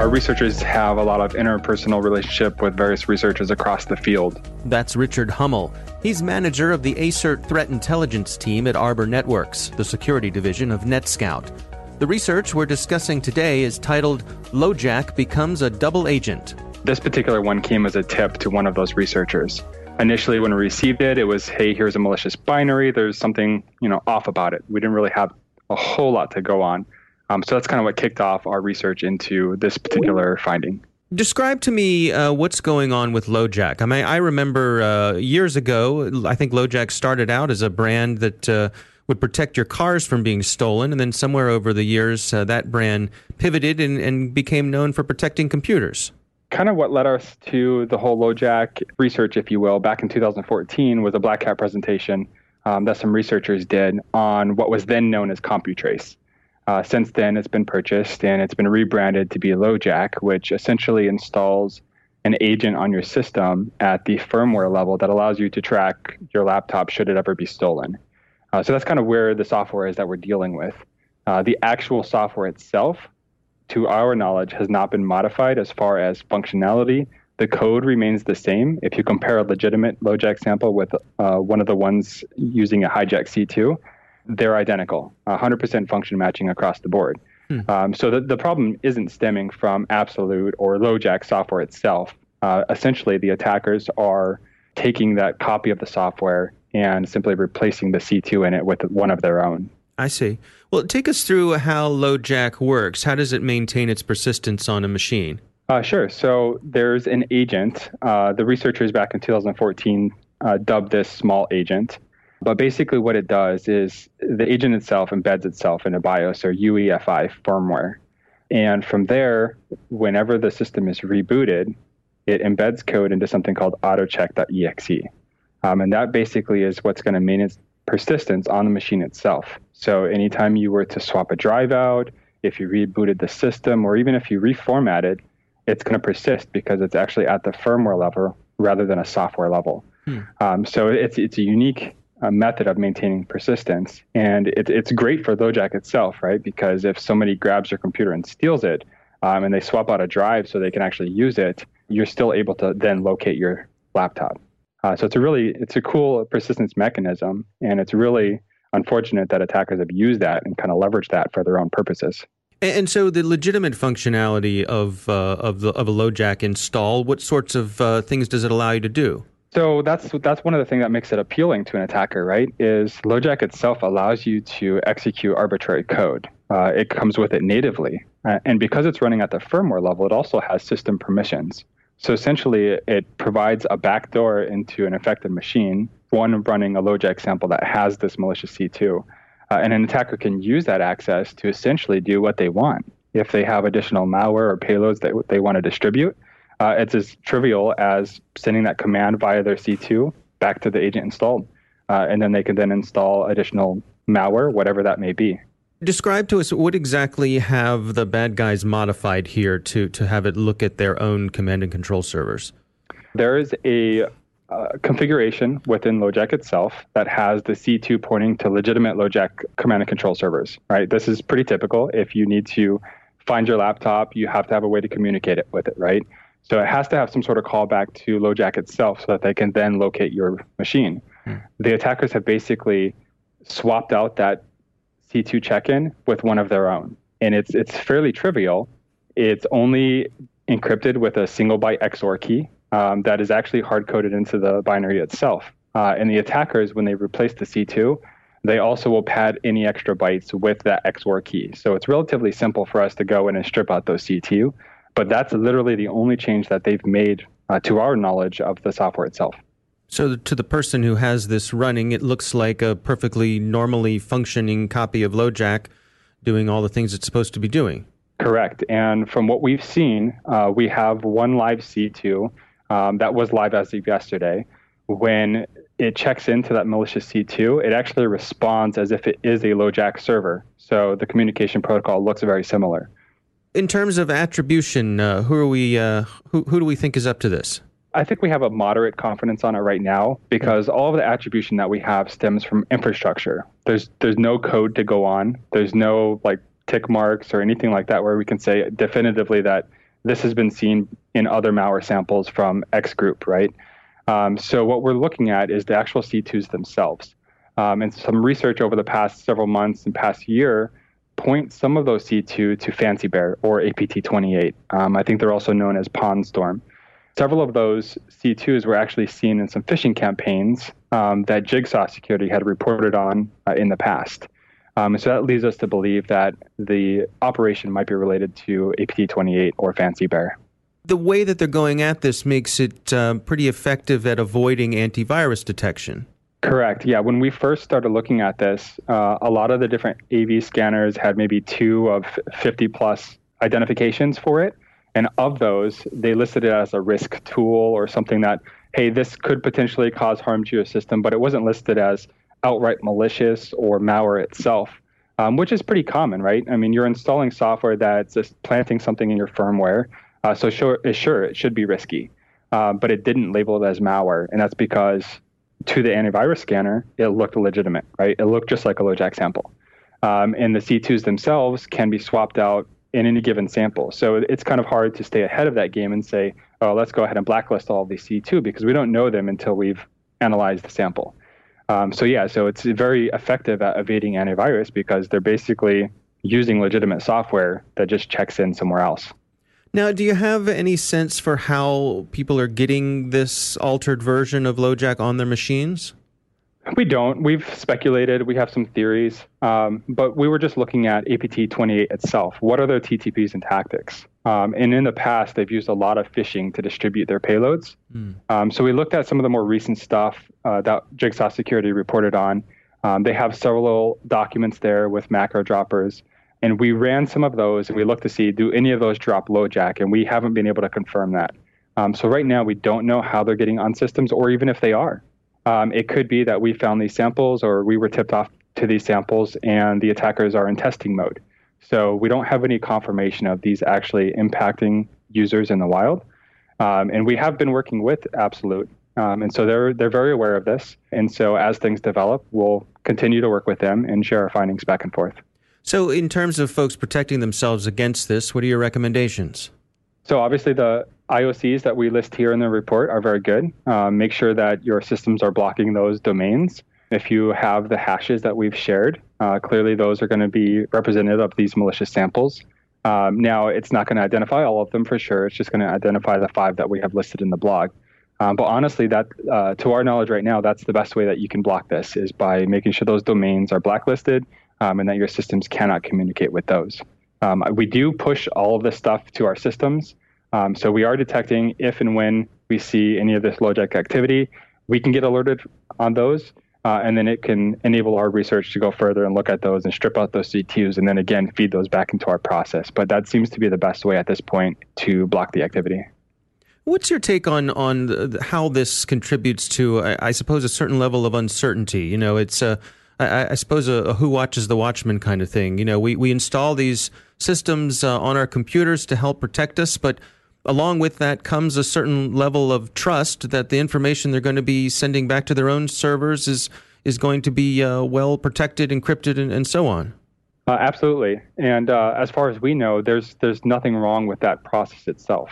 Our researchers have a lot of interpersonal relationship with various researchers across the field. That's Richard Hummel. He's manager of the ASERT Threat Intelligence Team at Arbor Networks, the security division of NetScout. The research we're discussing today is titled LoJack Becomes a Double Agent. This particular one came as a tip to one of those researchers. Initially, when we received it, it was, hey, here's a malicious binary. There's something, you know, off about it. We didn't really have a whole lot to go on. Um, so that's kind of what kicked off our research into this particular finding. Describe to me uh, what's going on with LoJack. I mean, I remember uh, years ago, I think LoJack started out as a brand that uh, would protect your cars from being stolen, and then somewhere over the years, uh, that brand pivoted and, and became known for protecting computers kind of what led us to the whole LoJack research, if you will, back in 2014 was a Black Hat presentation um, that some researchers did on what was then known as CompuTrace. Uh, since then, it's been purchased and it's been rebranded to be LoJack, which essentially installs an agent on your system at the firmware level that allows you to track your laptop should it ever be stolen. Uh, so that's kind of where the software is that we're dealing with. Uh, the actual software itself, to our knowledge, has not been modified as far as functionality. The code remains the same. If you compare a legitimate LoJack sample with uh, one of the ones using a hijack C2, they're identical, 100% function matching across the board. Hmm. Um, so the, the problem isn't stemming from Absolute or LoJack software itself. Uh, essentially, the attackers are taking that copy of the software and simply replacing the C2 in it with one of their own. I see. Well, take us through how LoJack works. How does it maintain its persistence on a machine? Uh, sure. So there's an agent. Uh, the researchers back in 2014 uh, dubbed this small agent. But basically, what it does is the agent itself embeds itself in a BIOS or UEFI firmware. And from there, whenever the system is rebooted, it embeds code into something called autocheck.exe. Um, and that basically is what's going to maintain persistence on the machine itself. So anytime you were to swap a drive out, if you rebooted the system, or even if you reformatted, it, it's going to persist because it's actually at the firmware level rather than a software level. Hmm. Um, so it's it's a unique a method of maintaining persistence. And it, it's great for LoJack itself, right? Because if somebody grabs your computer and steals it, um, and they swap out a drive so they can actually use it, you're still able to then locate your laptop. Uh, so it's a really it's a cool persistence mechanism, and it's really unfortunate that attackers have used that and kind of leveraged that for their own purposes. And so, the legitimate functionality of uh, of, the, of a LoJack install, what sorts of uh, things does it allow you to do? So that's that's one of the things that makes it appealing to an attacker, right? Is LoJack itself allows you to execute arbitrary code. Uh, it comes with it natively, uh, and because it's running at the firmware level, it also has system permissions. So essentially, it provides a backdoor into an affected machine, one running a LoJack sample that has this malicious C2, uh, and an attacker can use that access to essentially do what they want. If they have additional malware or payloads that they want to distribute, uh, it's as trivial as sending that command via their C2 back to the agent installed. Uh, and then they can then install additional malware, whatever that may be. Describe to us what exactly have the bad guys modified here to, to have it look at their own command and control servers? There is a uh, configuration within LoJack itself that has the C2 pointing to legitimate LoJack command and control servers, right? This is pretty typical. If you need to find your laptop, you have to have a way to communicate it with it, right? So it has to have some sort of callback to LoJack itself so that they can then locate your machine. Hmm. The attackers have basically swapped out that C2 check-in with one of their own, and it's it's fairly trivial. It's only encrypted with a single byte XOR key um, that is actually hard coded into the binary itself. Uh, and the attackers, when they replace the C2, they also will pad any extra bytes with that XOR key. So it's relatively simple for us to go in and strip out those C2 but that's literally the only change that they've made uh, to our knowledge of the software itself. So, to the person who has this running, it looks like a perfectly normally functioning copy of LoJack doing all the things it's supposed to be doing. Correct. And from what we've seen, uh, we have one live C2 um, that was live as of yesterday. When it checks into that malicious C2, it actually responds as if it is a LoJack server. So the communication protocol looks very similar. In terms of attribution, uh, who are we? Uh, who who do we think is up to this? I think we have a moderate confidence on it right now because all of the attribution that we have stems from infrastructure. There's there's no code to go on. There's no like tick marks or anything like that where we can say definitively that this has been seen in other malware samples from X group, right? Um, so what we're looking at is the actual C2s themselves. Um, and some research over the past several months and past year point some of those C2 to Fancy Bear or APT28. Um, I think they're also known as Pawn Storm. Several of those C2s were actually seen in some phishing campaigns um, that Jigsaw Security had reported on uh, in the past. Um, so that leads us to believe that the operation might be related to APT28 or Fancy Bear. The way that they're going at this makes it uh, pretty effective at avoiding antivirus detection. Correct. Yeah. When we first started looking at this, uh, a lot of the different AV scanners had maybe two of 50 plus identifications for it. And of those, they listed it as a risk tool or something that, hey, this could potentially cause harm to your system, but it wasn't listed as outright malicious or malware itself, um, which is pretty common, right? I mean, you're installing software that's just planting something in your firmware. Uh, so sure, sure, it should be risky, uh, but it didn't label it as malware. And that's because to the antivirus scanner, it looked legitimate, right? It looked just like a LoJack sample. Um, and the C2s themselves can be swapped out in any given sample. So it's kind of hard to stay ahead of that game and say, oh, let's go ahead and blacklist all of these C2 because we don't know them until we've analyzed the sample. Um, so yeah, so it's very effective at evading antivirus because they're basically using legitimate software that just checks in somewhere else. Now, do you have any sense for how people are getting this altered version of LoJack on their machines? We don't. We've speculated. We have some theories, um, but we were just looking at APT 28 itself. What are their TTPs and tactics? Um, and in the past, they've used a lot of phishing to distribute their payloads. Mm. Um, so we looked at some of the more recent stuff uh, that Jigsaw Security reported on. Um, they have several documents there with macro droppers and we ran some of those and we looked to see do any of those drop LoJack, and we haven't been able to confirm that. Um, so right now we don't know how they're getting on systems, or even if they are. Um, it could be that we found these samples, or we were tipped off to these samples, and the attackers are in testing mode. So we don't have any confirmation of these actually impacting users in the wild. Um, and we have been working with Absolute, um, and so they're they're very aware of this. And so as things develop, we'll continue to work with them and share our findings back and forth. So, in terms of folks protecting themselves against this, what are your recommendations? So, obviously, the IOCs that we list here in the report are very good. Uh, make sure that your systems are blocking those domains. If you have the hashes that we've shared, uh, clearly those are going to be representative of these malicious samples. Um, now, it's not going to identify all of them for sure. It's just going to identify the five that we have listed in the blog. Um, but honestly, that uh, to our knowledge right now, that's the best way that you can block this is by making sure those domains are blacklisted um, and that your systems cannot communicate with those. Um, we do push all of this stuff to our systems. Um, so we are detecting if and when we see any of this LoJack activity, we can get alerted on those. Uh, and then it can enable our research to go further and look at those and strip out those C2s and then again feed those back into our process. But that seems to be the best way at this point to block the activity. What's your take on on the, how this contributes to, I, I, suppose, a certain level of uncertainty? You know, it's a, I, I suppose a, a, who watches the watchman kind of thing. You know, we we install these systems uh, on our computers to help protect us, but along with that comes a certain level of trust that the information they're going to be sending back to their own servers is is going to be uh, well protected, encrypted, and, and so on. Uh, absolutely. And uh, as far as we know, there's there's nothing wrong with that process itself.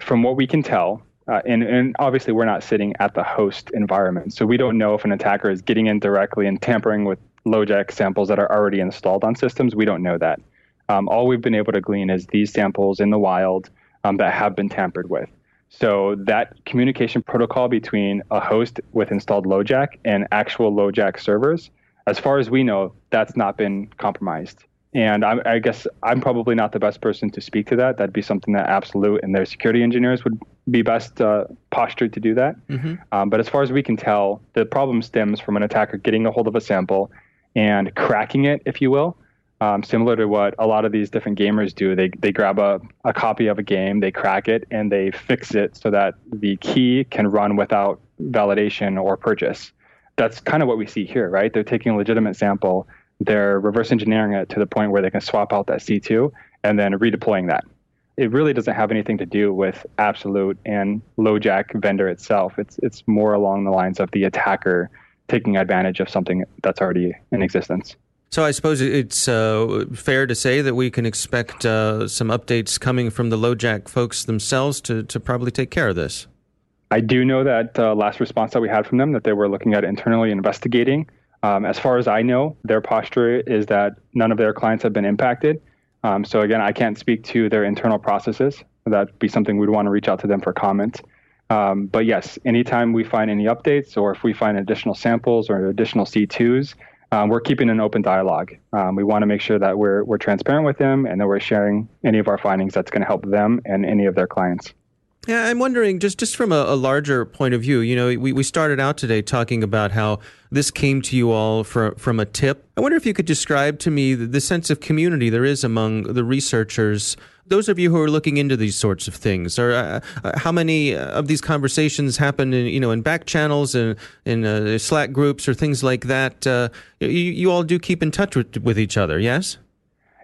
From what we can tell, uh, and, and obviously we're not sitting at the host environment, so we don't know if an attacker is getting in directly and tampering with LoJack samples that are already installed on systems. We don't know that. Um, all we've been able to glean is these samples in the wild um, that have been tampered with. So that communication protocol between a host with installed LoJack and actual LoJack servers, as far as we know, that's not been compromised. And I, I, guess I'm probably not the best person to speak to that. That'd be something that Absolute and their security engineers would be best uh, postured to do that. Mm-hmm. Um, but as far as we can tell, the problem stems from an attacker getting a hold of a sample and cracking it, if you will, um, similar to what a lot of these different gamers do. They, they grab a, a copy of a game, they crack it, and they fix it so that the key can run without validation or purchase. That's kind of what we see here, right? They're taking a legitimate sample, they're reverse engineering it to the point where they can swap out that C2 and then redeploying that. It really doesn't have anything to do with Absolute and LoJack vendor itself. It's it's more along the lines of the attacker taking advantage of something that's already in existence. So I suppose it's uh, fair to say that we can expect uh, some updates coming from the LoJack folks themselves to, to probably take care of this. I do know that uh, last response that we had from them that they were looking at internally investigating. Um, as far as I know, their posture is that none of their clients have been impacted. Um, so again, I can't speak to their internal processes. That'd be something we'd want to reach out to them for comment. Um, but yes, anytime we find any updates or if we find additional samples or additional C2s, um, we're keeping an open dialogue. Um, we want to make sure that we're we're transparent with them and that we're sharing any of our findings that's going to help them and any of their clients. Yeah, I'm wondering just just from a, a, larger point of view. You know, we, we started out today talking about how this came to you all for, from a tip. I wonder if you could describe to me the, the sense of community there is among the researchers those of you who are looking into these sorts of things, or uh, uh, how many of these conversations happen in you know in back channels and in uh, Slack groups or things like that? Uh, you, you all do keep in touch with with each other, yes?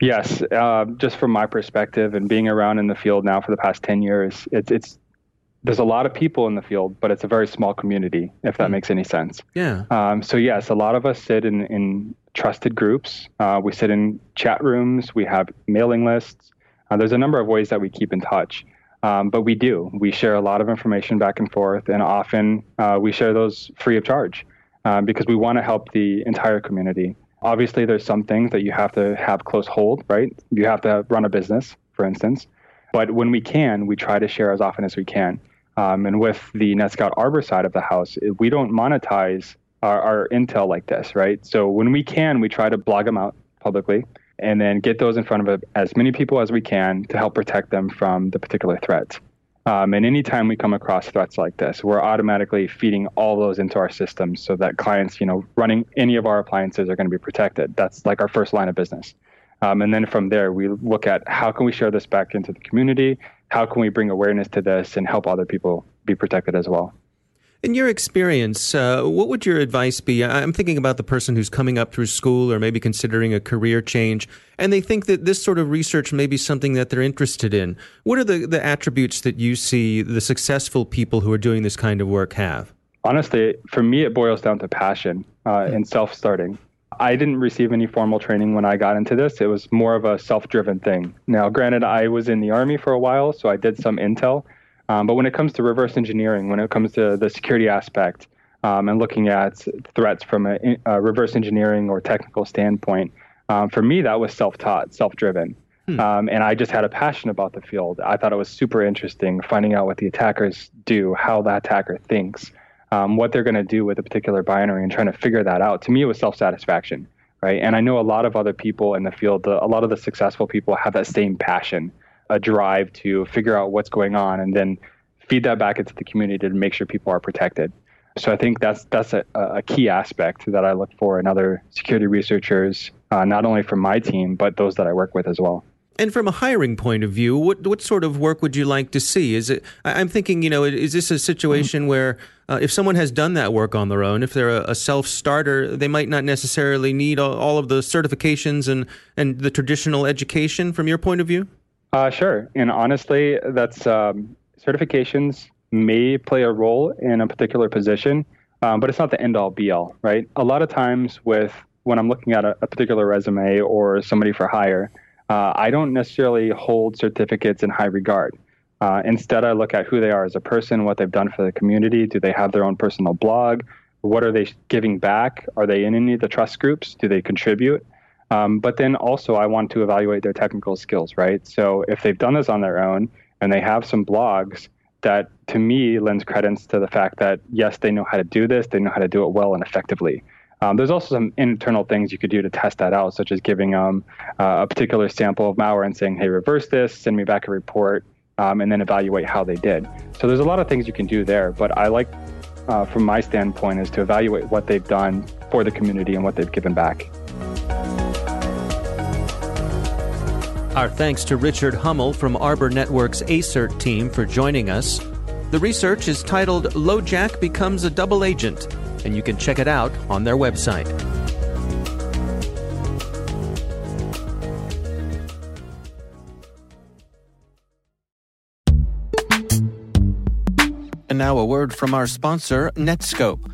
Yes, uh, just from my perspective and being around in the field now for the past ten years, it's it's there's a lot of people in the field, but it's a very small community, if that mm. makes any sense. Yeah. Um, so yes, a lot of us sit in in trusted groups. Uh, we sit in chat rooms. We have mailing lists. Uh, there's a number of ways that we keep in touch, um, but we do. We share a lot of information back and forth, and often uh, we share those free of charge uh, because we want to help the entire community. Obviously, there's some things that you have to have close hold, right? You have to run a business, for instance. But when we can, we try to share as often as we can. Um, and with the NetScout Arbor side of the house, we don't monetize our, our intel like this, right? So when we can, we try to blog them out publicly and then get those in front of as many people as we can to help protect them from the particular threat. Um, and anytime we come across threats like this, we're automatically feeding all those into our systems so that clients, you know, running any of our appliances are going to be protected. That's like our first line of business. Um, and then from there, we look at how can we share this back into the community? How can we bring awareness to this and help other people be protected as well? In your experience, uh, what would your advice be? I'm thinking about the person who's coming up through school or maybe considering a career change, and they think that this sort of research may be something that they're interested in. What are the, the attributes that you see the successful people who are doing this kind of work have? Honestly, for me, it boils down to passion uh, and self starting. I didn't receive any formal training when I got into this. It was more of a self driven thing. Now, granted, I was in the Army for a while, so I did some intel. Um, but when it comes to reverse engineering, when it comes to the security aspect, um, and looking at threats from a, a, reverse engineering or technical standpoint, um, for me, that was self taught, self driven. Hmm. Um, and I just had a passion about the field. I thought it was super interesting finding out what the attackers do, how the attacker thinks, um, what they're going to do with a particular binary, and trying to figure that out. To me, it was self satisfaction, right? And I know a lot of other people in the field, a lot of the successful people have that same passion, a drive to figure out what's going on and then feed that back into the community to make sure people are protected. So I think that's that's a, a key aspect that I look for in other security researchers, uh, not only from my team but those that I work with as well. And from a hiring point of view, what what sort of work would you like to see? Is it? I'm thinking, you know, is this a situation mm-hmm. where uh, if someone has done that work on their own, if they're a, a self starter, they might not necessarily need all, all, of the certifications and and the traditional education. From your point of view, uh, sure. And honestly, that's um, certifications may play a role in a particular position, um, but it's not the end all be all, right? A lot of times with when I'm looking at a, a particular resume or somebody for hire, uh, I don't necessarily hold certificates in high regard. Uh, instead, I look at who they are as a person, what they've done for the community. Do they have their own personal blog? What are they giving back? Are they in any of the trust groups? Do they contribute? Um, but then also, I want to evaluate their technical skills, right? So if they've done this on their own and they have some blogs, that to me lends credence to the fact that yes, they know how to do this, they know how to do it well and effectively. Um, there's also some internal things you could do to test that out, such as giving um, uh, a particular sample of malware and saying, hey, reverse this, send me back a report, um, and then evaluate how they did. So there's a lot of things you can do there, but I like, uh, from my standpoint, is to evaluate what they've done for the community and what they've given back. Our thanks to Richard Hummel from Arbor Network's ASERT team for joining us. The research is titled LoJack Becomes a Double Agent, and you can check it out on their website. And now a word from our sponsor, Netskope.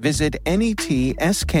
visit netskope.com.